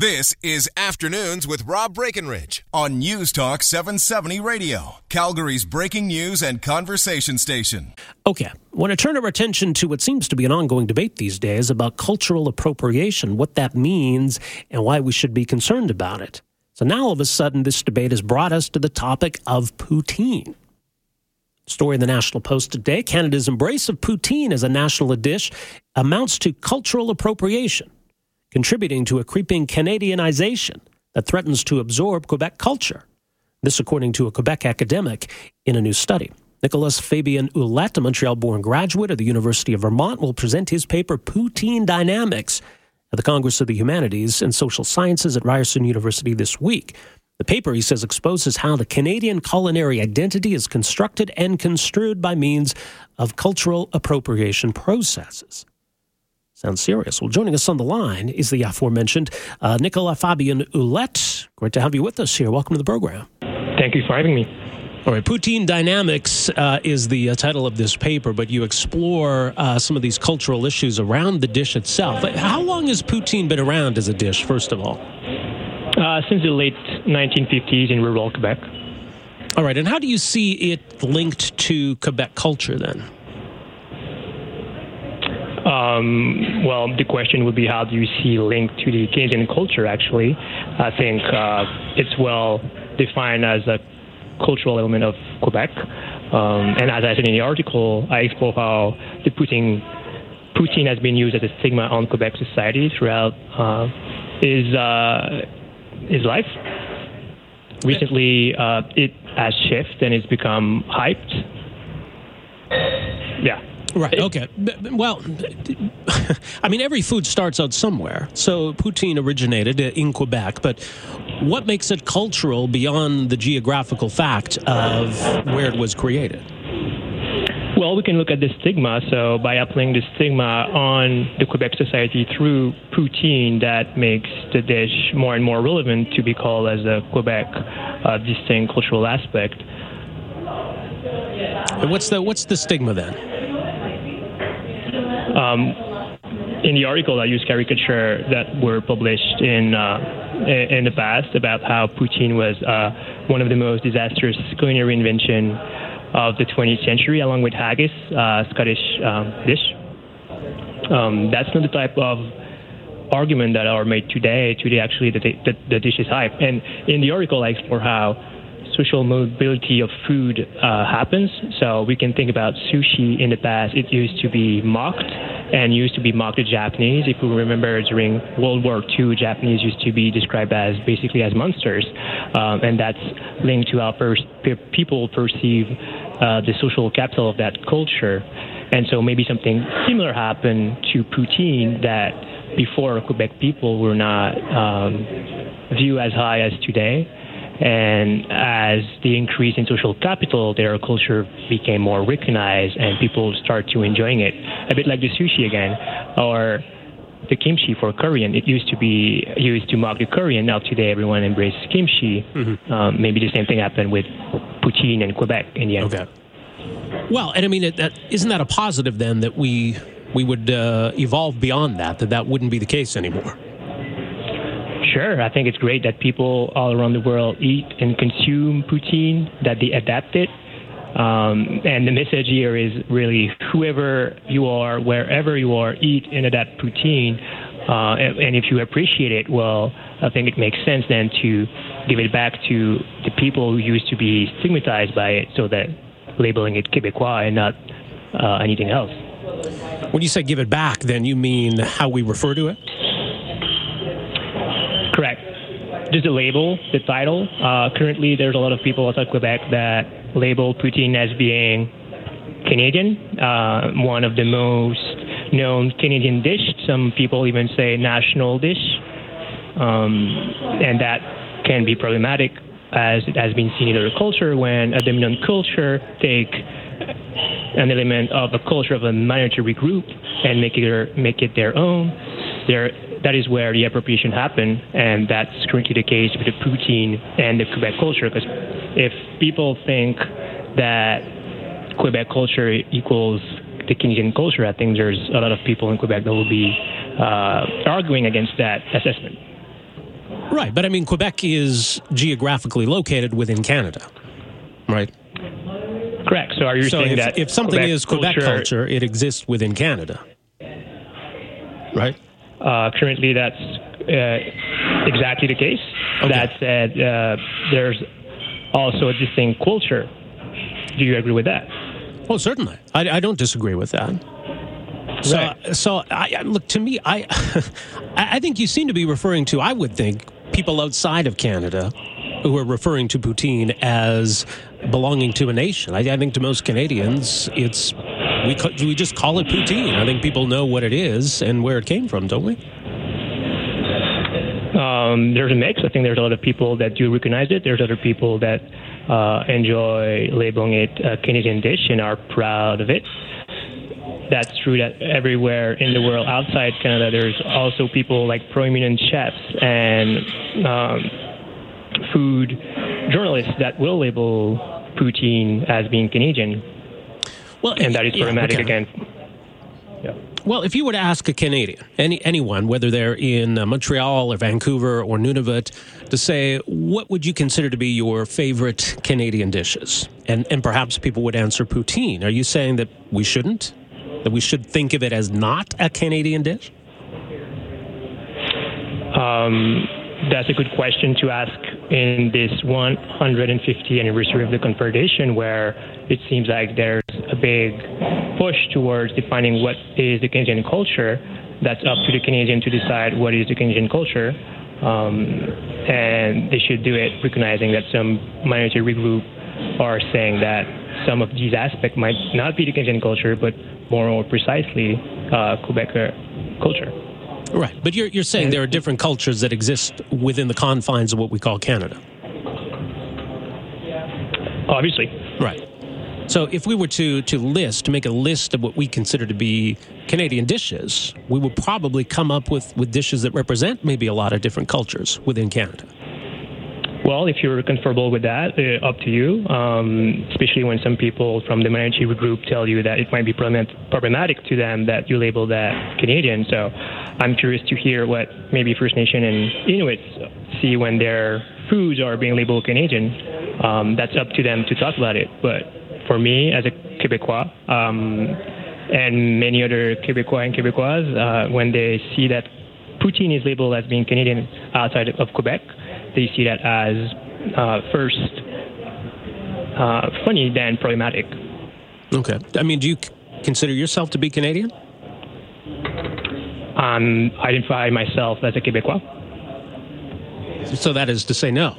This is Afternoons with Rob Breckenridge on News Talk 770 Radio, Calgary's breaking news and conversation station. Okay, want to turn our attention to what seems to be an ongoing debate these days about cultural appropriation, what that means, and why we should be concerned about it. So now all of a sudden, this debate has brought us to the topic of poutine. Story in the National Post today Canada's embrace of poutine as a national dish amounts to cultural appropriation contributing to a creeping Canadianization that threatens to absorb Quebec culture. This, according to a Quebec academic in a new study. Nicolas Fabien Ouellette, a Montreal born graduate of the University of Vermont, will present his paper Poutine Dynamics at the Congress of the Humanities and Social Sciences at Ryerson University this week. The paper, he says, exposes how the Canadian culinary identity is constructed and construed by means of cultural appropriation processes. Sounds serious. Well, joining us on the line is the aforementioned uh, Nicolas Fabien Ouellette. Great to have you with us here. Welcome to the program. Thank you for having me. All right, Poutine Dynamics uh, is the uh, title of this paper, but you explore uh, some of these cultural issues around the dish itself. How long has poutine been around as a dish, first of all? Uh, since the late 1950s in rural Quebec. All right, and how do you see it linked to Quebec culture then? Um, well, the question would be how do you see link to the Canadian culture? Actually, I think uh, it's well defined as a cultural element of Quebec. Um, and as I said in the article, I explore how the Poutine, Poutine has been used as a stigma on Quebec society throughout uh, his uh, his life. Recently, uh, it has shifted and it's become hyped. Yeah. Right. Okay. Well, I mean, every food starts out somewhere. So poutine originated in Quebec, but what makes it cultural beyond the geographical fact of where it was created? Well, we can look at the stigma. So, by applying the stigma on the Quebec society through poutine, that makes the dish more and more relevant to be called as a Quebec uh, distinct cultural aspect. what's the what's the stigma then? Um, in the article, I use caricature that were published in uh, in the past about how poutine was uh, one of the most disastrous culinary invention of the 20th century, along with haggis, uh, Scottish um, dish. Um, that's not the type of argument that are made today. Today, actually, the, the, the dish is hype. And in the article, I explore how social mobility of food uh, happens. So we can think about sushi in the past. It used to be mocked and used to be mocked to Japanese. If we remember during World War II, Japanese used to be described as basically as monsters. Um, and that's linked to how per- people perceive uh, the social capital of that culture. And so maybe something similar happened to poutine that before Quebec people were not um, viewed as high as today. And as the increase in social capital, their culture became more recognized and people start to enjoying it. A bit like the sushi again, or the kimchi for Korean. It used to be used to mock the Korean. Now today everyone embraces kimchi. Mm-hmm. Um, maybe the same thing happened with poutine in Quebec in the end. Okay. Well, and I mean, is isn't that a positive then that we we would uh, evolve beyond that? That that wouldn't be the case anymore. Sure, I think it's great that people all around the world eat and consume poutine, that they adapt it. Um, and the message here is really whoever you are, wherever you are, eat and adapt poutine. Uh, and, and if you appreciate it, well, I think it makes sense then to give it back to the people who used to be stigmatized by it so that labeling it Quebecois and not uh, anything else. When you say give it back, then you mean how we refer to it? Just the label, the title. Uh, currently, there's a lot of people outside Quebec that label poutine as being Canadian, uh, one of the most known Canadian dish. Some people even say national dish. um, and that can be problematic as it has been seen in other culture when a dominant culture take an element of a culture of a minority group and make it make it their own. There, that is where the appropriation happened, and that's currently the case with the poutine and the Quebec culture. Because if people think that Quebec culture equals the Canadian culture, I think there's a lot of people in Quebec that will be uh, arguing against that assessment. Right, but I mean, Quebec is geographically located within Canada, right? Correct. So are you so saying if, that if something Quebec is Quebec culture, culture, it exists within Canada, right? Uh, currently, that's uh, exactly the case. Okay. That said, uh, there's also a distinct culture. Do you agree with that? Well, certainly. I, I don't disagree with that. So, right. so I, look to me. I, I think you seem to be referring to. I would think people outside of Canada who are referring to poutine as belonging to a nation. I, I think to most Canadians, it's we we just call it poutine. I think people know what it is and where it came from, don't we? Um, there's a mix. I think there's a lot of people that do recognize it. There's other people that uh, enjoy labeling it a Canadian dish and are proud of it. That's true that everywhere in the world outside Canada, there's also people like prominent chefs and um, food journalists that will label poutine as being Canadian. Well, and that is problematic yeah, again. Yeah. Well, if you were to ask a Canadian, any anyone, whether they're in uh, Montreal or Vancouver or Nunavut, to say what would you consider to be your favorite Canadian dishes, and and perhaps people would answer poutine. Are you saying that we shouldn't? That we should think of it as not a Canadian dish? Um, that's a good question to ask in this 150th anniversary of the Confederation, where it seems like there's a big push towards defining what is the Canadian culture. That's up to the Canadian to decide what is the Canadian culture. Um, and they should do it recognizing that some minority group are saying that some of these aspects might not be the Canadian culture, but more or precisely uh, Quebec culture. Right, but you're you're saying there are different cultures that exist within the confines of what we call Canada. Obviously. Right. So if we were to to list to make a list of what we consider to be Canadian dishes, we would probably come up with with dishes that represent maybe a lot of different cultures within Canada. Well, if you're comfortable with that, uh, up to you. Um, especially when some people from the minority group tell you that it might be problematic to them that you label that Canadian. So, I'm curious to hear what maybe First Nation and Inuits see when their foods are being labeled Canadian. Um, that's up to them to talk about it. But for me, as a Quebecois, um, and many other Quebecois and Quebecoises, uh, when they see that poutine is labeled as being Canadian outside of Quebec, they see that as uh, first uh, funny, then problematic. Okay. I mean, do you consider yourself to be Canadian? Um, I identify myself as a Quebecois. So that is to say no.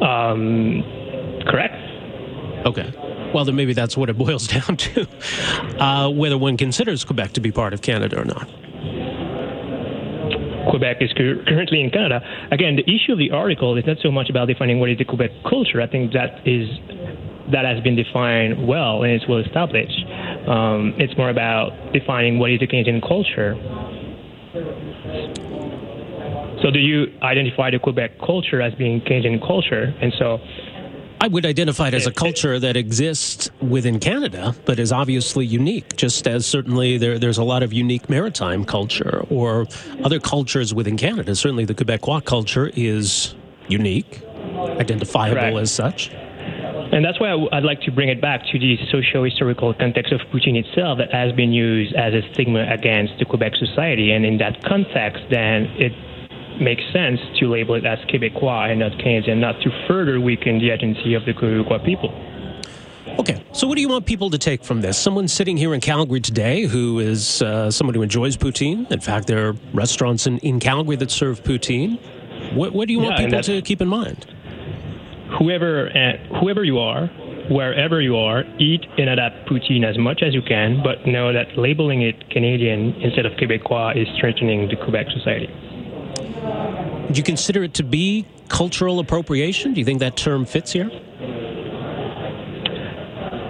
Um, correct. Okay. Well, then maybe that's what it boils down to uh, whether one considers Quebec to be part of Canada or not. Quebec is currently in Canada. Again, the issue of the article is not so much about defining what is the Quebec culture. I think that is that has been defined well and it's well established. Um, it's more about defining what is the Canadian culture. So, do you identify the Quebec culture as being Canadian culture? And so, I would identify it as a culture that exists within Canada, but is obviously unique, just as certainly there, there's a lot of unique maritime culture or other cultures within Canada. Certainly the Quebecois culture is unique, identifiable Correct. as such. And that's why I, would like to bring it back to the socio-historical context of poutine itself that has been used as a stigma against the Quebec society. And in that context, then it makes sense to label it as Quebecois and not Canadian, not to further weaken the agency of the Quebecois people. Okay, so what do you want people to take from this? Someone sitting here in Calgary today who is uh, someone who enjoys poutine. In fact, there are restaurants in, in Calgary that serve poutine. What, what do you want yeah, people to keep in mind? Whoever, uh, whoever you are, wherever you are, eat and adapt poutine as much as you can, but know that labeling it Canadian instead of Quebecois is strengthening the Quebec society. Do you consider it to be cultural appropriation? Do you think that term fits here?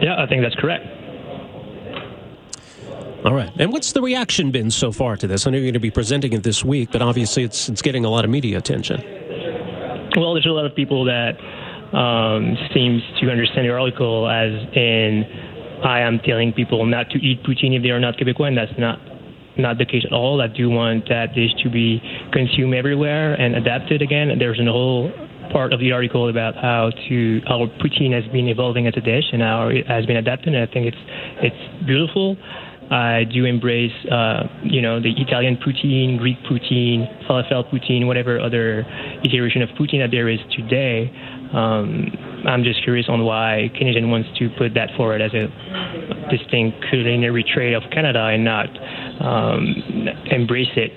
Yeah, I think that's correct. All right. And what's the reaction been so far to this? I know you're going to be presenting it this week, but obviously it's it's getting a lot of media attention. Well, there's a lot of people that um, seems to understand the article as in I am telling people not to eat poutine if they are not Quebecois, and that's not not the case at all. I do want that dish to be consumed everywhere and adapted again. There's a whole part of the article about how to how poutine has been evolving as a dish and how it has been adapted. And I think it's it's beautiful. I do embrace, uh, you know, the Italian poutine, Greek poutine, falafel poutine, whatever other iteration of poutine that there is today. Um, I'm just curious on why Canadian wants to put that forward as a distinct culinary trait of Canada and not um, embrace it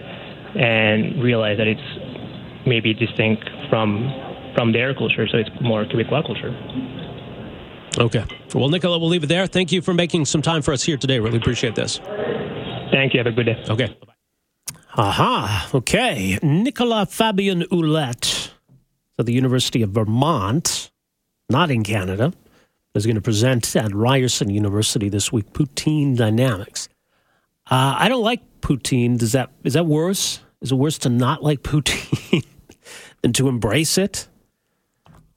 and realize that it's maybe distinct from from their culture, so it's more Quebecois culture. Okay. Well, Nicola, we'll leave it there. Thank you for making some time for us here today. Really appreciate this. Thank you. Have a good day. Okay. Aha. Okay. Nicola Fabien Ouellette of the University of Vermont, not in Canada, is going to present at Ryerson University this week poutine dynamics. Uh, I don't like poutine. Does that is that worse? Is it worse to not like poutine than to embrace it?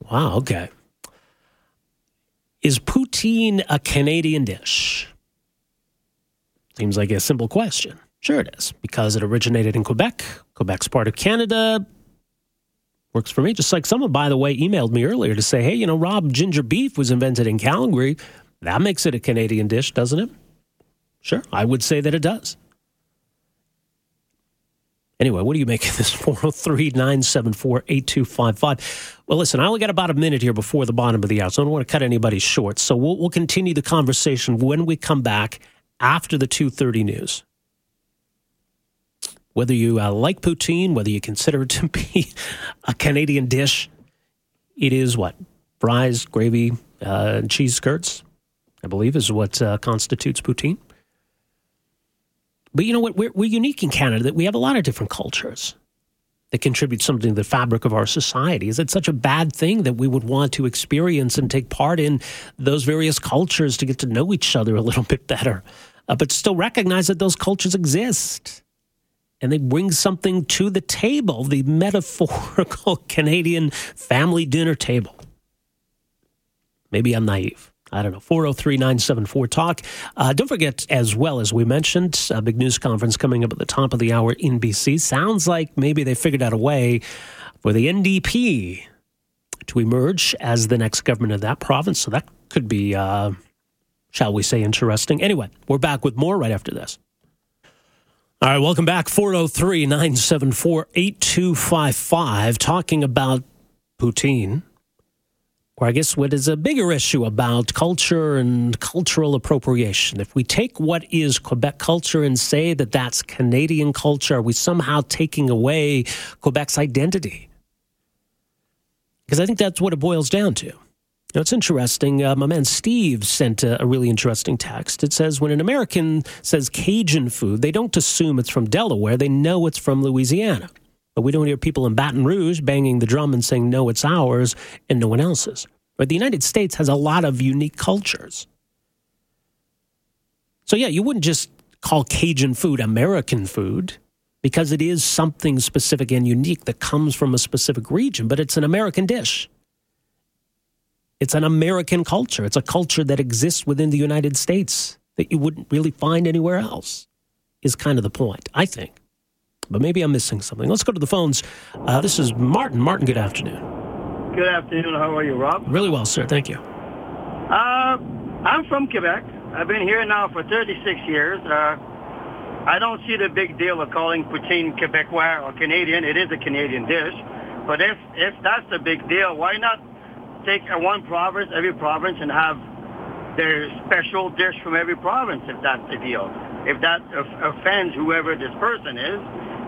Wow. Okay. Is poutine a Canadian dish? Seems like a simple question. Sure, it is, because it originated in Quebec. Quebec's part of Canada. Works for me. Just like someone, by the way, emailed me earlier to say, hey, you know, Rob, ginger beef was invented in Calgary. That makes it a Canadian dish, doesn't it? Sure, I would say that it does. Anyway, what do you make of this? 403 974 8255. Well, listen, I only got about a minute here before the bottom of the hour, so I don't want to cut anybody short. So we'll, we'll continue the conversation when we come back after the 2.30 news. Whether you uh, like poutine, whether you consider it to be a Canadian dish, it is what? Fries, gravy, uh, cheese curds, I believe, is what uh, constitutes poutine. But you know what? We're, we're unique in Canada that we have a lot of different cultures that contribute something to the fabric of our society. Is it such a bad thing that we would want to experience and take part in those various cultures to get to know each other a little bit better, uh, but still recognize that those cultures exist? And they bring something to the table, the metaphorical Canadian family dinner table. Maybe I'm naive. I don't know, 403 974 Talk. Uh, don't forget, as well as we mentioned, a big news conference coming up at the top of the hour in BC. Sounds like maybe they figured out a way for the NDP to emerge as the next government of that province. So that could be, uh, shall we say, interesting. Anyway, we're back with more right after this. All right, welcome back. 403 974 8255, talking about poutine or I guess what is a bigger issue about culture and cultural appropriation. If we take what is Quebec culture and say that that's Canadian culture, are we somehow taking away Quebec's identity? Because I think that's what it boils down to. Now, it's interesting. Uh, my man Steve sent a, a, really interesting text. It says when an American says Cajun food, they don't assume it's from Delaware, they know it's from Louisiana. But we don't hear people in Baton Rouge banging the drum and saying, no, it's ours and no one else's. But the United States has a lot of unique cultures. So, yeah, you wouldn't just call Cajun food American food because it is something specific and unique that comes from a specific region, but it's an American dish. It's an American culture. It's a culture that exists within the United States that you wouldn't really find anywhere else, is kind of the point, I think but maybe I'm missing something. Let's go to the phones. Uh, this is Martin. Martin, good afternoon. Good afternoon. How are you, Rob? Really well, sir. Thank you. Uh, I'm from Quebec. I've been here now for 36 years. Uh, I don't see the big deal of calling poutine Quebecois or Canadian. It is a Canadian dish. But if, if that's the big deal, why not take one province, every province, and have their special dish from every province if that's the deal? If that offends whoever this person is,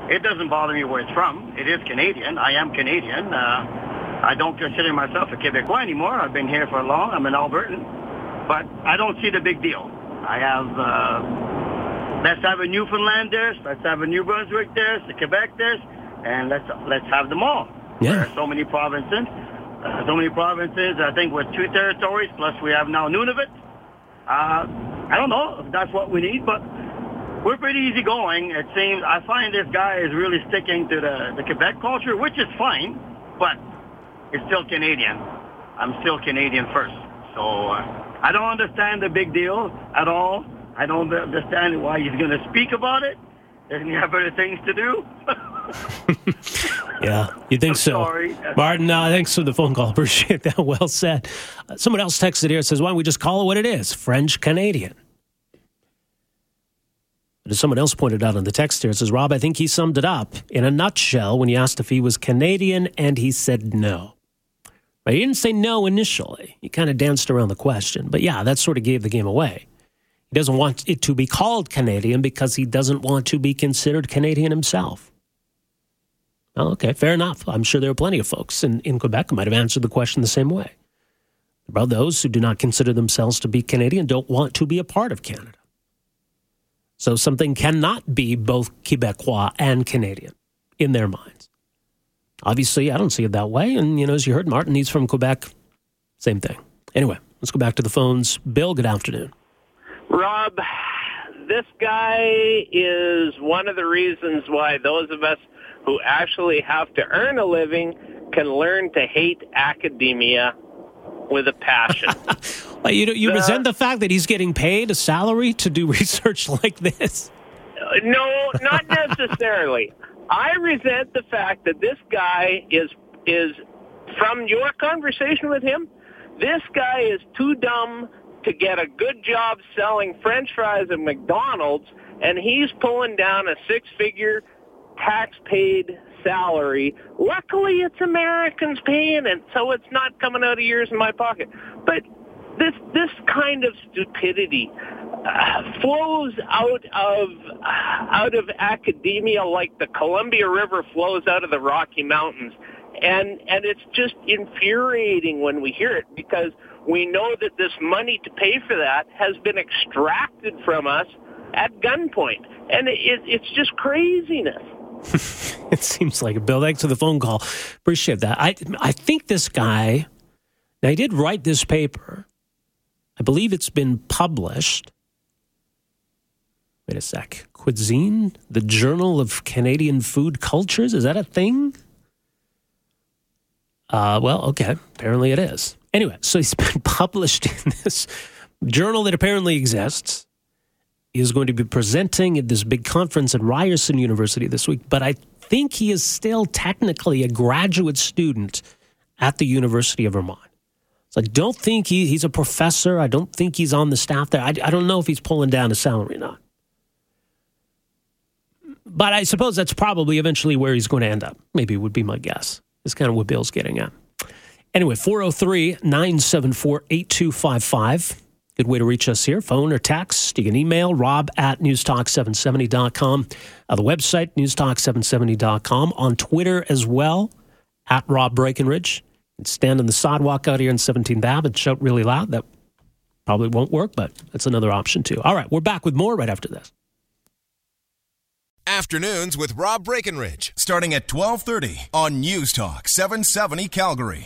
it doesn't bother me where it's from. It is Canadian. I am Canadian. Uh, I don't consider myself a Quebecois anymore. I've been here for long. I'm an Albertan. But I don't see the big deal. I have, uh, let's have a Newfoundland this, let's have a New Brunswick this, a Quebec this, and let's let's have them all. Yeah. There are so many provinces. Uh, so many provinces, I think with two territories, plus we have now Nunavut. Uh, I don't know if that's what we need, but we're pretty easygoing. It seems, I find this guy is really sticking to the, the Quebec culture, which is fine, but it's still Canadian. I'm still Canadian first. So uh, I don't understand the big deal at all. I don't understand why he's going to speak about it. Doesn't he have other things to do? yeah, you think I'm so. sorry. Martin, uh, thanks for the phone call. Appreciate that. Well said. Uh, someone else texted here says, why don't we just call it what it is French Canadian? But as someone else pointed out in the text here, it says, Rob, I think he summed it up in a nutshell when you asked if he was Canadian, and he said no. But he didn't say no initially. He kind of danced around the question. But yeah, that sort of gave the game away. He doesn't want it to be called Canadian because he doesn't want to be considered Canadian himself. Okay, fair enough. I'm sure there are plenty of folks in, in Quebec who might have answered the question the same way. About those who do not consider themselves to be Canadian don't want to be a part of Canada. So something cannot be both Quebecois and Canadian in their minds. Obviously, I don't see it that way. And, you know, as you heard, Martin, he's from Quebec. Same thing. Anyway, let's go back to the phones. Bill, good afternoon. Rob, this guy is one of the reasons why those of us who actually have to earn a living can learn to hate academia with a passion. Like, you you The- resent the fact that he's getting paid a salary to do research like this? No, not necessarily. I resent the fact that this guy is is from your conversation with him. This guy is too dumb to get a good job selling French fries at McDonald's, and he's pulling down a six-figure tax-paid salary. Luckily, it's Americans paying it, so it's not coming out of yours in my pocket. But this this kind of stupidity uh, flows out of out of academia like the Columbia River flows out of the Rocky Mountains, and and it's just infuriating when we hear it because we know that this money to pay for that has been extracted from us at gunpoint, and it, it's just craziness. It seems like it. Bill, thanks for the phone call. Appreciate that. I I think this guy. Now he did write this paper. I believe it's been published. Wait a sec. CuiZine, the Journal of Canadian Food Cultures. Is that a thing? Uh, well, okay. Apparently it is. Anyway, so he's been published in this journal that apparently exists. He is going to be presenting at this big conference at Ryerson University this week, but I think he is still technically a graduate student at the University of Vermont. So I don't think he, he's a professor. I don't think he's on the staff there. I, I don't know if he's pulling down a salary or not. But I suppose that's probably eventually where he's going to end up. Maybe would be my guess. That's kind of what Bill's getting at. Anyway, 403 974 8255. Good way to reach us here, phone or text. You can email rob at newstalk770.com. Uh, the website, newstalk770.com. On Twitter as well, at Rob Breckenridge. And stand on the sidewalk out here in 17th Ave and shout really loud. That probably won't work, but that's another option too. All right, we're back with more right after this. Afternoons with Rob Breckenridge, starting at 1230 on News Talk 770 Calgary.